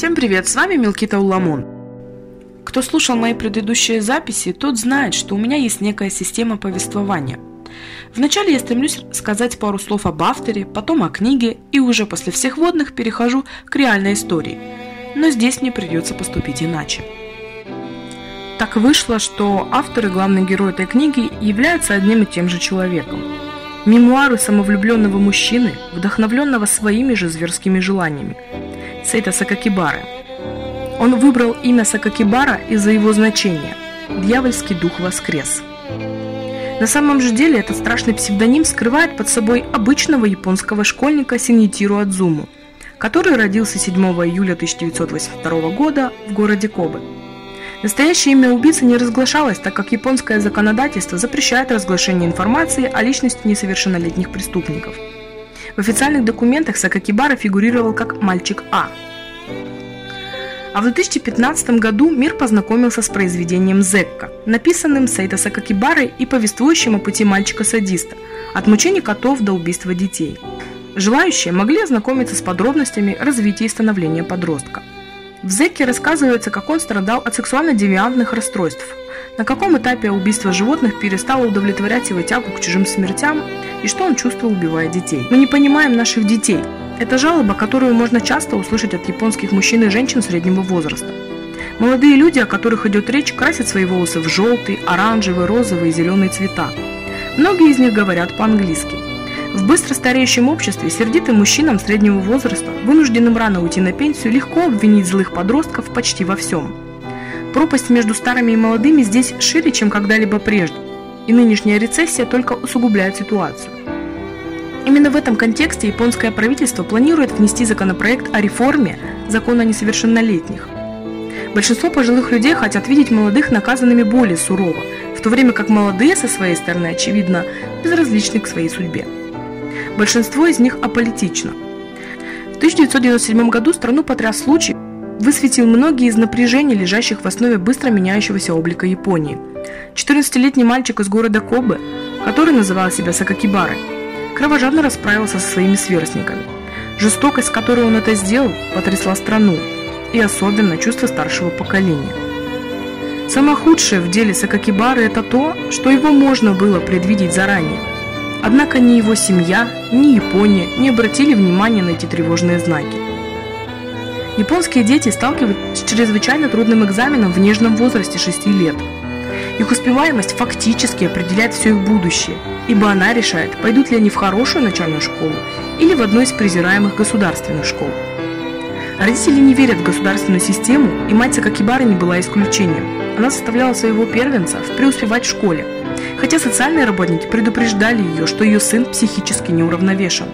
Всем привет, с вами Милкита Уламон. Кто слушал мои предыдущие записи, тот знает, что у меня есть некая система повествования. Вначале я стремлюсь сказать пару слов об авторе, потом о книге, и уже после всех водных перехожу к реальной истории. Но здесь мне придется поступить иначе. Так вышло, что автор и главный герой этой книги являются одним и тем же человеком. Мемуары самовлюбленного мужчины, вдохновленного своими же зверскими желаниями. Сейта Сакакибары. Он выбрал имя Сакакибара из-за его значения «Дьявольский дух воскрес». На самом же деле этот страшный псевдоним скрывает под собой обычного японского школьника Синитиру Адзуму, который родился 7 июля 1982 года в городе Кобе. Настоящее имя убийцы не разглашалось, так как японское законодательство запрещает разглашение информации о личности несовершеннолетних преступников. В официальных документах Сакакибара фигурировал как «мальчик А». А в 2015 году мир познакомился с произведением «Зекка», написанным Сейта Сакакибарой и повествующим о пути мальчика-садиста, от мучений котов до убийства детей. Желающие могли ознакомиться с подробностями развития и становления подростка. В Зекке рассказывается, как он страдал от сексуально-девиантных расстройств, на каком этапе убийство животных перестало удовлетворять его тягу к чужим смертям и что он чувствовал, убивая детей. Мы не понимаем наших детей. Это жалоба, которую можно часто услышать от японских мужчин и женщин среднего возраста. Молодые люди, о которых идет речь, красят свои волосы в желтый, оранжевый, розовый и зеленый цвета. Многие из них говорят по-английски. В быстро стареющем обществе сердитым мужчинам среднего возраста, вынужденным рано уйти на пенсию, легко обвинить злых подростков почти во всем. Пропасть между старыми и молодыми здесь шире, чем когда-либо прежде, и нынешняя рецессия только усугубляет ситуацию. Именно в этом контексте японское правительство планирует внести законопроект о реформе закона о несовершеннолетних. Большинство пожилых людей хотят видеть молодых наказанными более сурово, в то время как молодые со своей стороны, очевидно, безразличны к своей судьбе. Большинство из них аполитично. В 1997 году страну потряс случай, высветил многие из напряжений, лежащих в основе быстро меняющегося облика Японии. 14-летний мальчик из города Кобе, который называл себя Сакакибарой, кровожадно расправился со своими сверстниками. Жестокость, с которой он это сделал, потрясла страну, и особенно чувство старшего поколения. Самое худшее в деле Сакакибары – это то, что его можно было предвидеть заранее – Однако ни его семья, ни Япония не обратили внимания на эти тревожные знаки. Японские дети сталкиваются с чрезвычайно трудным экзаменом в нежном возрасте 6 лет. Их успеваемость фактически определяет все их будущее, ибо она решает, пойдут ли они в хорошую начальную школу или в одну из презираемых государственных школ. Родители не верят в государственную систему, и мать Сакакибары не была исключением. Она заставляла своего первенца преуспевать в школе, хотя социальные работники предупреждали ее, что ее сын психически неуравновешен.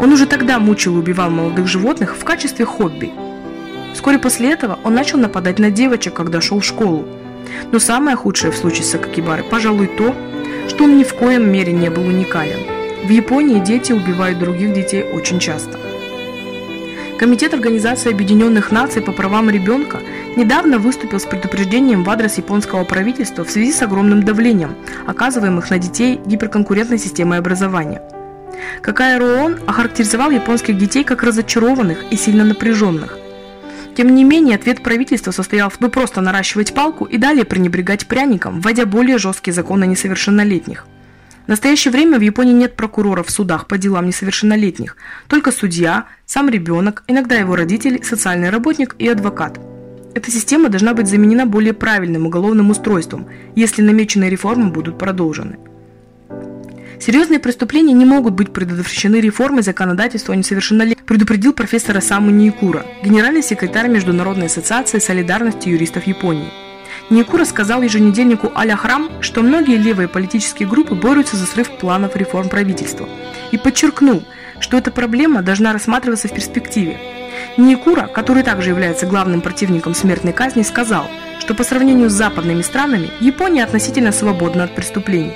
Он уже тогда мучил и убивал молодых животных в качестве хобби. Вскоре после этого он начал нападать на девочек, когда шел в школу. Но самое худшее в случае с Сакакибары, пожалуй, то, что он ни в коем мере не был уникален. В Японии дети убивают других детей очень часто. Комитет Организации Объединенных Наций по правам ребенка недавно выступил с предупреждением в адрес японского правительства в связи с огромным давлением, оказываемых на детей гиперконкурентной системой образования. ККР ООН охарактеризовал японских детей как разочарованных и сильно напряженных. Тем не менее, ответ правительства состоял в том, просто наращивать палку и далее пренебрегать пряником, вводя более жесткие законы несовершеннолетних. В настоящее время в Японии нет прокуроров в судах по делам несовершеннолетних, только судья, сам ребенок, иногда его родители, социальный работник и адвокат. Эта система должна быть заменена более правильным уголовным устройством, если намеченные реформы будут продолжены. Серьезные преступления не могут быть предотвращены реформой законодательства о несовершеннолетних, предупредил профессор Саму Никура, генеральный секретарь Международной ассоциации солидарности юристов Японии. Никура сказал еженедельнику Аля Храм, что многие левые политические группы борются за срыв планов реформ правительства, и подчеркнул, что эта проблема должна рассматриваться в перспективе. Никура, который также является главным противником смертной казни, сказал, что по сравнению с западными странами Япония относительно свободна от преступлений.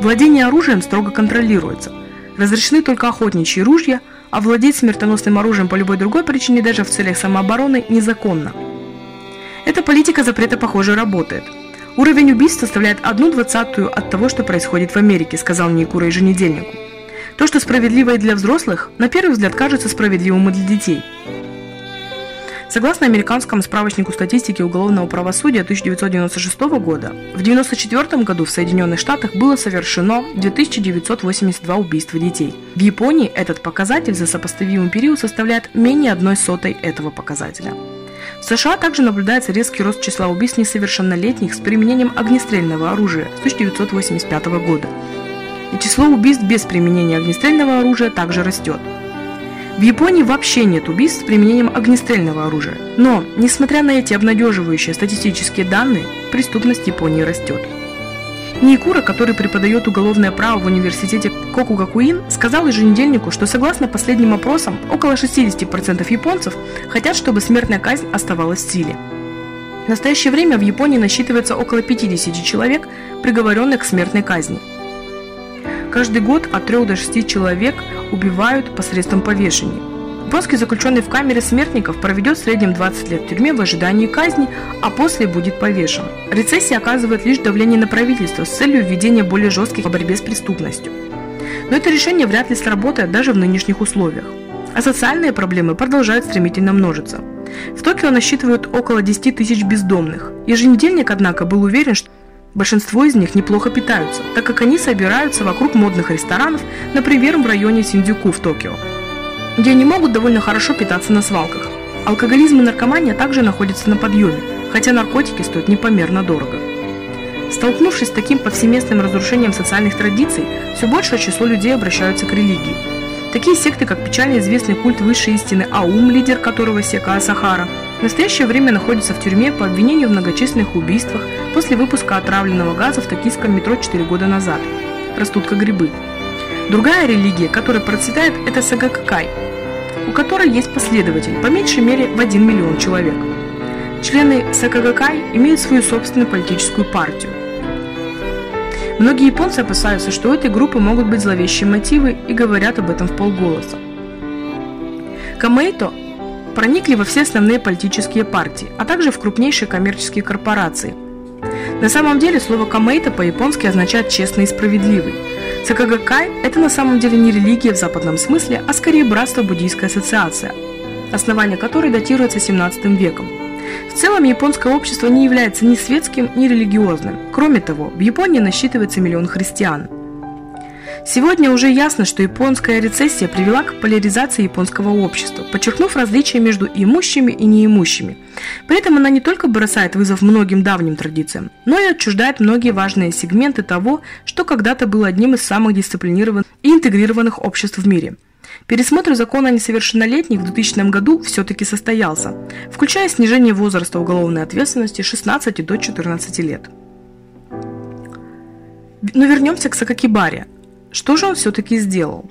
Владение оружием строго контролируется. Разрешены только охотничьи ружья, а владеть смертоносным оружием по любой другой причине даже в целях самообороны незаконно. Эта политика запрета, похоже, работает. Уровень убийств составляет одну двадцатую от того, что происходит в Америке, сказал Никура еженедельнику. То, что справедливо и для взрослых, на первый взгляд кажется справедливым и для детей. Согласно американскому справочнику статистики уголовного правосудия 1996 года, в 1994 году в Соединенных Штатах было совершено 2982 убийства детей. В Японии этот показатель за сопоставимый период составляет менее одной сотой этого показателя. В США также наблюдается резкий рост числа убийств несовершеннолетних с применением огнестрельного оружия с 1985 года. И число убийств без применения огнестрельного оружия также растет – в Японии вообще нет убийств с применением огнестрельного оружия. Но, несмотря на эти обнадеживающие статистические данные, преступность Японии растет. Никура, который преподает уголовное право в университете Кокугакуин, сказал еженедельнику, что согласно последним опросам, около 60% японцев хотят, чтобы смертная казнь оставалась в силе. В настоящее время в Японии насчитывается около 50 человек, приговоренных к смертной казни – Каждый год от 3 до 6 человек убивают посредством повешения. Японский заключенный в камере смертников проведет в среднем 20 лет в тюрьме в ожидании казни, а после будет повешен. Рецессия оказывает лишь давление на правительство с целью введения более жестких по борьбе с преступностью. Но это решение вряд ли сработает даже в нынешних условиях. А социальные проблемы продолжают стремительно множиться. В Токио насчитывают около 10 тысяч бездомных. Еженедельник, однако, был уверен, что Большинство из них неплохо питаются, так как они собираются вокруг модных ресторанов, например, в районе Синдзюку в Токио, где они могут довольно хорошо питаться на свалках. Алкоголизм и наркомания также находятся на подъеме, хотя наркотики стоят непомерно дорого. Столкнувшись с таким повсеместным разрушением социальных традиций, все большее число людей обращаются к религии. Такие секты, как печально известный культ высшей истины Аум, лидер которого Сека Асахара, в настоящее время находится в тюрьме по обвинению в многочисленных убийствах после выпуска отравленного газа в токийском метро 4 года назад. Растут как грибы. Другая религия, которая процветает, это Сагакакай, у которой есть последователь, по меньшей мере в 1 миллион человек. Члены Сакагакай имеют свою собственную политическую партию. Многие японцы опасаются, что у этой группы могут быть зловещие мотивы и говорят об этом в полголоса. Камейто проникли во все основные политические партии, а также в крупнейшие коммерческие корпорации. На самом деле слово «камейта» по-японски означает «честный и справедливый». Сакагакай – это на самом деле не религия в западном смысле, а скорее братство буддийская ассоциация, основание которой датируется 17 веком. В целом японское общество не является ни светским, ни религиозным. Кроме того, в Японии насчитывается миллион христиан – Сегодня уже ясно, что японская рецессия привела к поляризации японского общества, подчеркнув различия между имущими и неимущими. При этом она не только бросает вызов многим давним традициям, но и отчуждает многие важные сегменты того, что когда-то было одним из самых дисциплинированных и интегрированных обществ в мире. Пересмотр закона о несовершеннолетних в 2000 году все-таки состоялся, включая снижение возраста уголовной ответственности с 16 до 14 лет. Но вернемся к Сакакибаре, что же он все-таки сделал?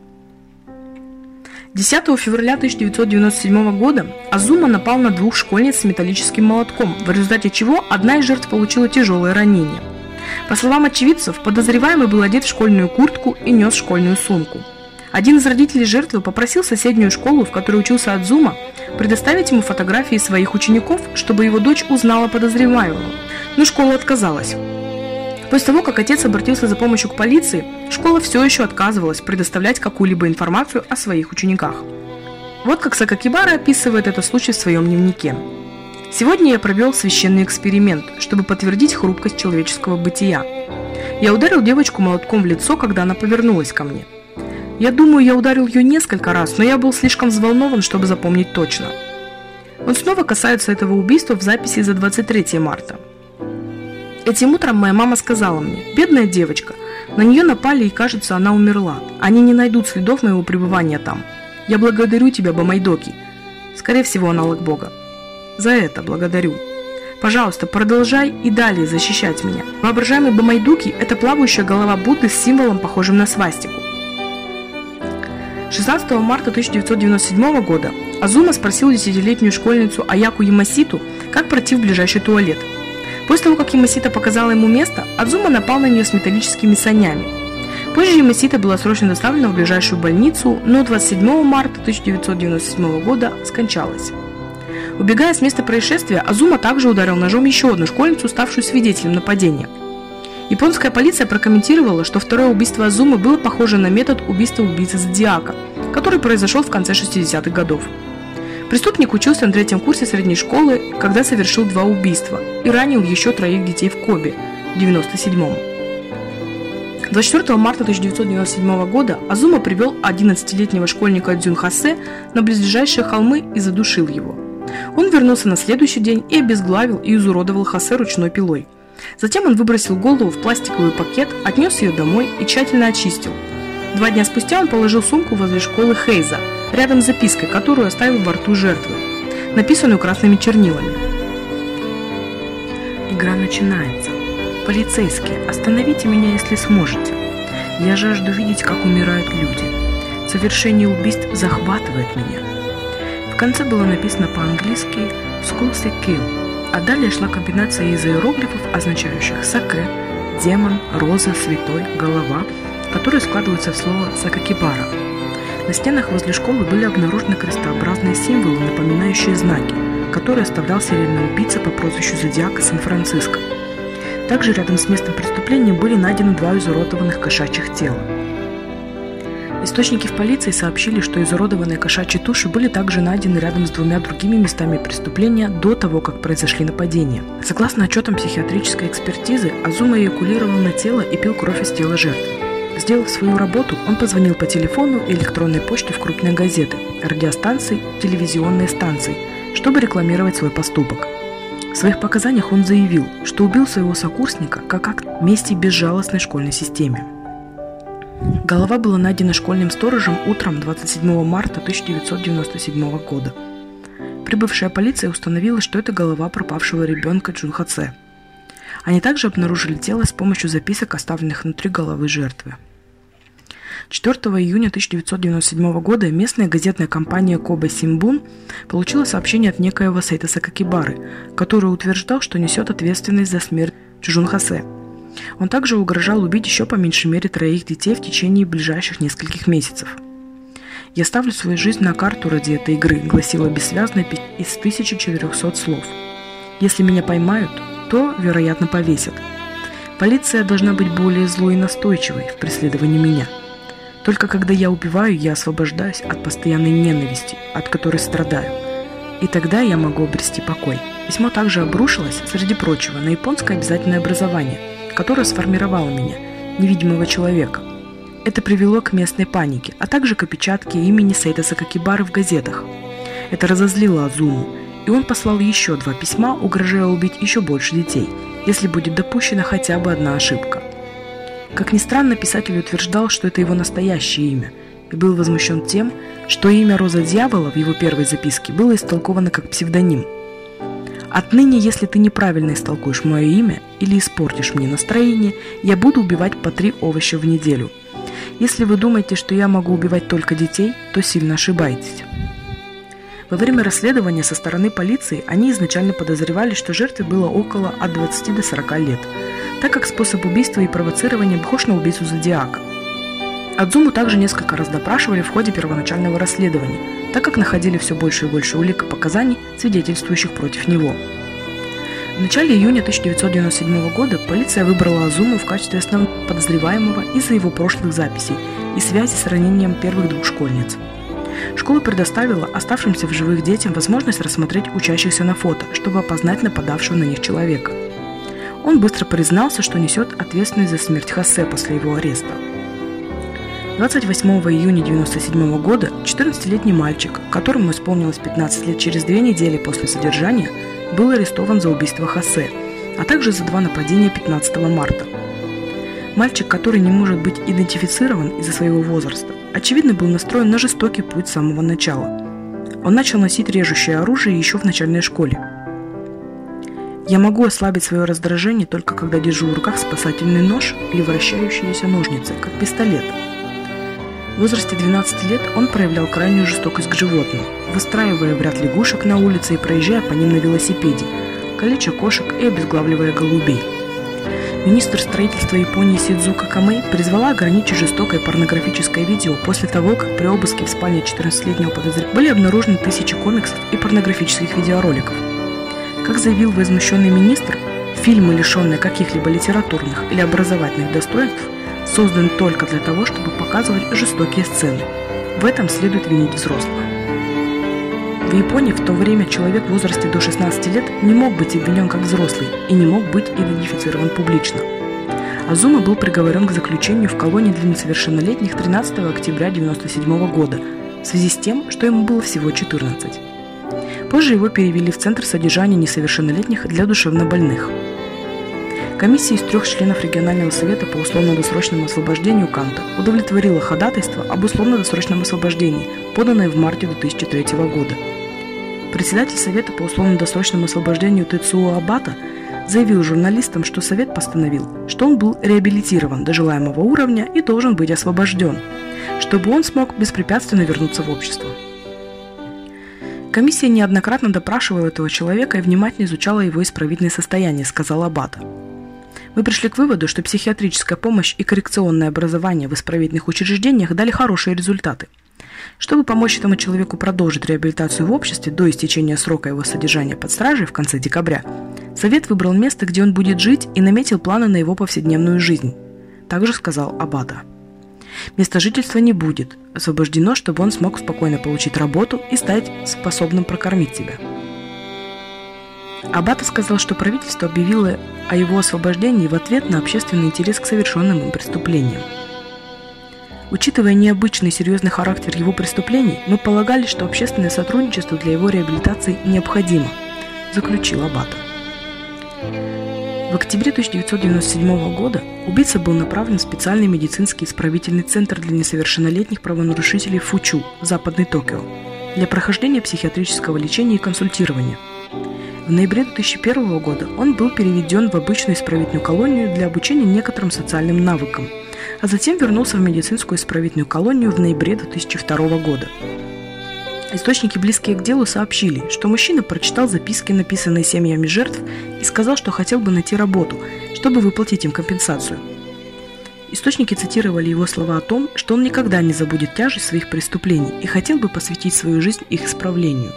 10 февраля 1997 года Азума напал на двух школьниц с металлическим молотком, в результате чего одна из жертв получила тяжелое ранение. По словам очевидцев, подозреваемый был одет в школьную куртку и нес школьную сумку. Один из родителей жертвы попросил соседнюю школу, в которой учился Адзума, предоставить ему фотографии своих учеников, чтобы его дочь узнала подозреваемого, но школа отказалась. После того, как отец обратился за помощью к полиции, школа все еще отказывалась предоставлять какую-либо информацию о своих учениках. Вот как Сакакибара описывает этот случай в своем дневнике. Сегодня я провел священный эксперимент, чтобы подтвердить хрупкость человеческого бытия. Я ударил девочку молотком в лицо, когда она повернулась ко мне. Я думаю, я ударил ее несколько раз, но я был слишком взволнован, чтобы запомнить точно. Он снова касается этого убийства в записи за 23 марта. Этим утром моя мама сказала мне, бедная девочка, на нее напали и кажется, она умерла. Они не найдут следов моего пребывания там. Я благодарю тебя, Бамайдоки. Скорее всего, аналог Бога. За это благодарю. Пожалуйста, продолжай и далее защищать меня. Воображаемый Бамайдуки – это плавающая голова Будды с символом, похожим на свастику. 16 марта 1997 года Азума спросил десятилетнюю школьницу Аяку Ямаситу, как пройти в ближайший туалет – После того, как Ямасита показала ему место, Адзума напал на нее с металлическими санями. Позже Ямасита была срочно доставлена в ближайшую больницу, но 27 марта 1997 года скончалась. Убегая с места происшествия, Азума также ударил ножом еще одну школьницу, ставшую свидетелем нападения. Японская полиция прокомментировала, что второе убийство Азумы было похоже на метод убийства убийцы Зодиака, который произошел в конце 60-х годов. Преступник учился на третьем курсе средней школы, когда совершил два убийства и ранил еще троих детей в Кобе в 97-м. 24 марта 1997 года Азума привел 11-летнего школьника Дзюн Хасе на близлежащие холмы и задушил его. Он вернулся на следующий день и обезглавил и изуродовал Хасе ручной пилой. Затем он выбросил голову в пластиковый пакет, отнес ее домой и тщательно очистил. Два дня спустя он положил сумку возле школы Хейза, рядом с запиской, которую оставил во рту жертвы, написанную красными чернилами. Игра начинается. Полицейские, остановите меня, если сможете. Я жажду видеть, как умирают люди. Совершение убийств захватывает меня. В конце было написано по-английски «Schools kill», а далее шла комбинация из иероглифов, означающих «саке», «демон», «роза», «святой», «голова», которые складываются в слово «сакакибара». На стенах возле школы были обнаружены крестообразные символы, напоминающие знаки, которые оставлял серийный убийца по прозвищу Зодиака Сан-Франциско. Также рядом с местом преступления были найдены два изуродованных кошачьих тела. Источники в полиции сообщили, что изуродованные кошачьи туши были также найдены рядом с двумя другими местами преступления до того, как произошли нападения. Согласно отчетам психиатрической экспертизы, Азума эякулировал на тело и пил кровь из тела жертвы. Сделав свою работу, он позвонил по телефону и электронной почте в крупные газеты, радиостанции, телевизионные станции, чтобы рекламировать свой поступок. В своих показаниях он заявил, что убил своего сокурсника как акт мести безжалостной школьной системе. Голова была найдена школьным сторожем утром 27 марта 1997 года. Прибывшая полиция установила, что это голова пропавшего ребенка Джунхаце. Они также обнаружили тело с помощью записок, оставленных внутри головы жертвы. 4 июня 1997 года местная газетная компания Коба Симбун получила сообщение от некоего Сайта Сакакибары, который утверждал, что несет ответственность за смерть Чужунхасе – он также угрожал убить еще по меньшей мере троих детей в течение ближайших нескольких месяцев. «Я ставлю свою жизнь на карту ради этой игры», — гласила бессвязная из 1400 слов. «Если меня поймают, то, вероятно, повесят. Полиция должна быть более злой и настойчивой в преследовании меня. Только когда я убиваю, я освобождаюсь от постоянной ненависти, от которой страдаю. И тогда я могу обрести покой». Письмо также обрушилось, среди прочего, на японское обязательное образование – которая сформировала меня, невидимого человека. Это привело к местной панике, а также к опечатке имени Сейта Сакакибары в газетах. Это разозлило Азуму, и он послал еще два письма, угрожая убить еще больше детей, если будет допущена хотя бы одна ошибка. Как ни странно, писатель утверждал, что это его настоящее имя, и был возмущен тем, что имя Роза Дьявола в его первой записке было истолковано как псевдоним – Отныне, если ты неправильно истолкуешь мое имя или испортишь мне настроение, я буду убивать по три овоща в неделю. Если вы думаете, что я могу убивать только детей, то сильно ошибаетесь. Во время расследования со стороны полиции они изначально подозревали, что жертве было около от 20 до 40 лет, так как способ убийства и провоцирования похож на убийцу Зодиака. Адзуму также несколько раз допрашивали в ходе первоначального расследования, так как находили все больше и больше улик и показаний, свидетельствующих против него. В начале июня 1997 года полиция выбрала Азуму в качестве основного подозреваемого из-за его прошлых записей и связи с ранением первых двух школьниц. Школа предоставила оставшимся в живых детям возможность рассмотреть учащихся на фото, чтобы опознать нападавшего на них человека. Он быстро признался, что несет ответственность за смерть Хосе после его ареста. 28 июня 1997 года 14-летний мальчик, которому исполнилось 15 лет через две недели после содержания, был арестован за убийство Хосе, а также за два нападения 15 марта. Мальчик, который не может быть идентифицирован из-за своего возраста, очевидно был настроен на жестокий путь с самого начала. Он начал носить режущее оружие еще в начальной школе. Я могу ослабить свое раздражение только когда держу в руках спасательный нож или вращающиеся ножницы, как пистолет – в возрасте 12 лет он проявлял крайнюю жестокость к животным, выстраивая в ряд лягушек на улице и проезжая по ним на велосипеде, калеча кошек и обезглавливая голубей. Министр строительства Японии Сидзука Камэй призвала ограничить жестокое порнографическое видео после того, как при обыске в спальне 14-летнего подозреваемого были обнаружены тысячи комиксов и порнографических видеороликов. Как заявил возмущенный министр, фильмы, лишенные каких-либо литературных или образовательных достоинств, создан только для того, чтобы показывать жестокие сцены. В этом следует винить взрослых. В Японии в то время человек в возрасте до 16 лет не мог быть обвинен как взрослый и не мог быть идентифицирован публично. Азума был приговорен к заключению в колонии для несовершеннолетних 13 октября 1997 года в связи с тем, что ему было всего 14. Позже его перевели в Центр содержания несовершеннолетних для душевнобольных. Комиссия из трех членов регионального совета по условно-досрочному освобождению Канта удовлетворила ходатайство об условно-досрочном освобождении, поданное в марте 2003 года. Председатель Совета по условно-досрочному освобождению Тецуо Абата заявил журналистам, что Совет постановил, что он был реабилитирован до желаемого уровня и должен быть освобожден, чтобы он смог беспрепятственно вернуться в общество. Комиссия неоднократно допрашивала этого человека и внимательно изучала его исправительное состояние, сказал Абата. Мы пришли к выводу, что психиатрическая помощь и коррекционное образование в исправительных учреждениях дали хорошие результаты. Чтобы помочь этому человеку продолжить реабилитацию в обществе до истечения срока его содержания под стражей в конце декабря, Совет выбрал место, где он будет жить и наметил планы на его повседневную жизнь. Также сказал Абада. Место жительства не будет, освобождено, чтобы он смог спокойно получить работу и стать способным прокормить себя. Абата сказал, что правительство объявило о его освобождении в ответ на общественный интерес к совершенным им преступлениям. Учитывая необычный серьезный характер его преступлений, мы полагали, что общественное сотрудничество для его реабилитации необходимо, заключил Абата. В октябре 1997 года убийца был направлен в специальный медицинский исправительный центр для несовершеннолетних правонарушителей Фучу, Западный Токио, для прохождения психиатрического лечения и консультирования. В ноябре 2001 года он был переведен в обычную исправительную колонию для обучения некоторым социальным навыкам, а затем вернулся в медицинскую исправительную колонию в ноябре 2002 года. Источники, близкие к делу, сообщили, что мужчина прочитал записки, написанные семьями жертв, и сказал, что хотел бы найти работу, чтобы выплатить им компенсацию. Источники цитировали его слова о том, что он никогда не забудет тяжесть своих преступлений и хотел бы посвятить свою жизнь их исправлению.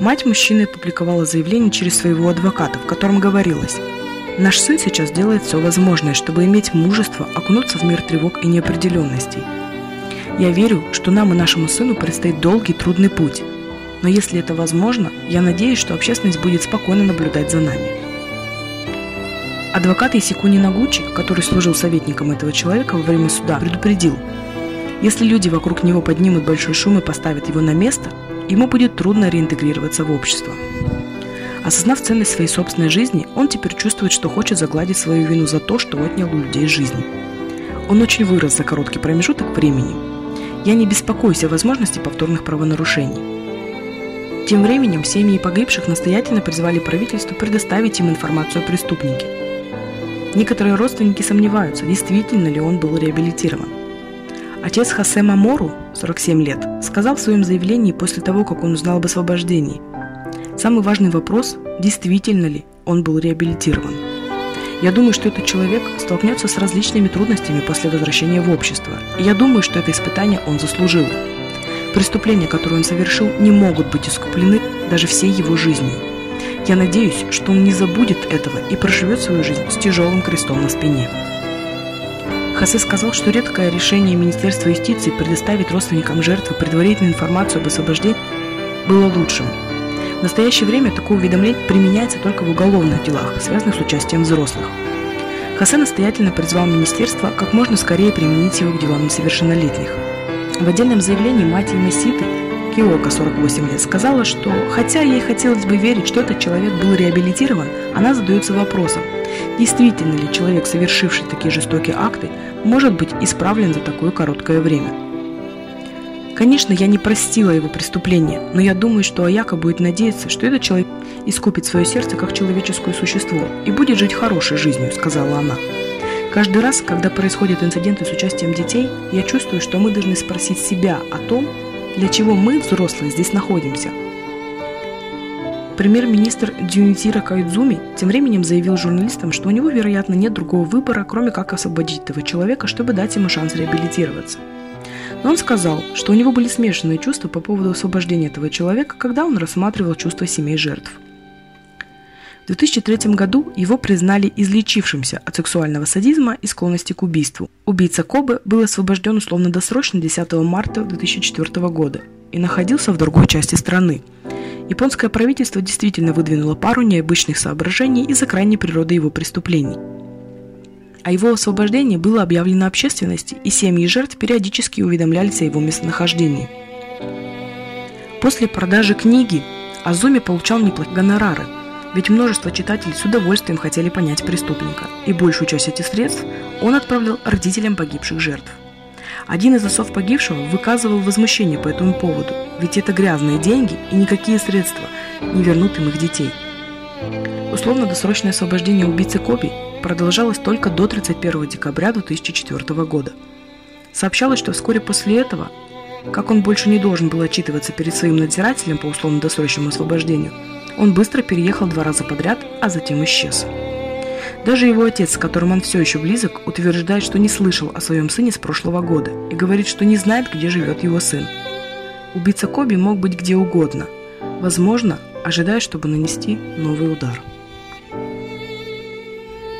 Мать мужчины опубликовала заявление через своего адвоката, в котором говорилось «Наш сын сейчас делает все возможное, чтобы иметь мужество окунуться в мир тревог и неопределенностей – я верю, что нам и нашему сыну предстоит долгий трудный путь. Но если это возможно, я надеюсь, что общественность будет спокойно наблюдать за нами. Адвокат Исикуни Нагучи, который служил советником этого человека во время суда, предупредил, если люди вокруг него поднимут большой шум и поставят его на место, ему будет трудно реинтегрироваться в общество. Осознав ценность своей собственной жизни, он теперь чувствует, что хочет загладить свою вину за то, что отнял у людей жизни. Он очень вырос за короткий промежуток времени, я не беспокоюсь о возможности повторных правонарушений. Тем временем семьи погибших настоятельно призвали правительство предоставить им информацию о преступнике. Некоторые родственники сомневаются, действительно ли он был реабилитирован. Отец Хосе Мамору, 47 лет, сказал в своем заявлении после того, как он узнал об освобождении. Самый важный вопрос – действительно ли он был реабилитирован. Я думаю, что этот человек столкнется с различными трудностями после возвращения в общество. И я думаю, что это испытание он заслужил. Преступления, которые он совершил, не могут быть искуплены даже всей его жизнью. Я надеюсь, что он не забудет этого и проживет свою жизнь с тяжелым крестом на спине. Хасе сказал, что редкое решение Министерства юстиции предоставить родственникам жертвы предварительную информацию об освобождении было лучшим, в настоящее время такое уведомление применяется только в уголовных делах, связанных с участием взрослых. Хасе настоятельно призвал министерство как можно скорее применить его к делам несовершеннолетних. В отдельном заявлении мать Имеситы, Киока, 48 лет, сказала, что хотя ей хотелось бы верить, что этот человек был реабилитирован, она задается вопросом, действительно ли человек, совершивший такие жестокие акты, может быть исправлен за такое короткое время. Конечно, я не простила его преступление, но я думаю, что Аяка будет надеяться, что этот человек искупит свое сердце как человеческое существо и будет жить хорошей жизнью, сказала она. Каждый раз, когда происходят инциденты с участием детей, я чувствую, что мы должны спросить себя о том, для чего мы, взрослые, здесь находимся. Премьер-министр Дюнитира Кайдзуми тем временем заявил журналистам, что у него, вероятно, нет другого выбора, кроме как освободить этого человека, чтобы дать ему шанс реабилитироваться. Но он сказал, что у него были смешанные чувства по поводу освобождения этого человека, когда он рассматривал чувства семей жертв. В 2003 году его признали излечившимся от сексуального садизма и склонности к убийству. Убийца Кобе был освобожден условно-досрочно 10 марта 2004 года. и находился в другой части страны. Японское правительство действительно выдвинуло пару необычных соображений из-за крайней природы его преступлений. О его освобождении было объявлено общественности, и семьи жертв периодически уведомлялись о его местонахождении. После продажи книги Азуми получал неплохие гонорары, ведь множество читателей с удовольствием хотели понять преступника, и большую часть этих средств он отправлял родителям погибших жертв. Один из отцов погибшего выказывал возмущение по этому поводу, ведь это грязные деньги и никакие средства не вернут им их детей. Условно-досрочное освобождение убийцы Коби продолжалось только до 31 декабря 2004 года. Сообщалось, что вскоре после этого, как он больше не должен был отчитываться перед своим надзирателем по условно-досрочному освобождению, он быстро переехал два раза подряд, а затем исчез. Даже его отец, с которым он все еще близок, утверждает, что не слышал о своем сыне с прошлого года и говорит, что не знает, где живет его сын. Убийца Коби мог быть где угодно, возможно, ожидая, чтобы нанести новый удар.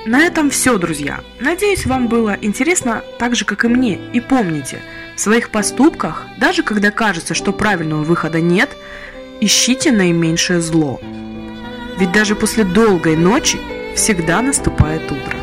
На этом все, друзья. Надеюсь, вам было интересно так же, как и мне. И помните, в своих поступках, даже когда кажется, что правильного выхода нет, ищите наименьшее зло. Ведь даже после долгой ночи всегда наступает утро.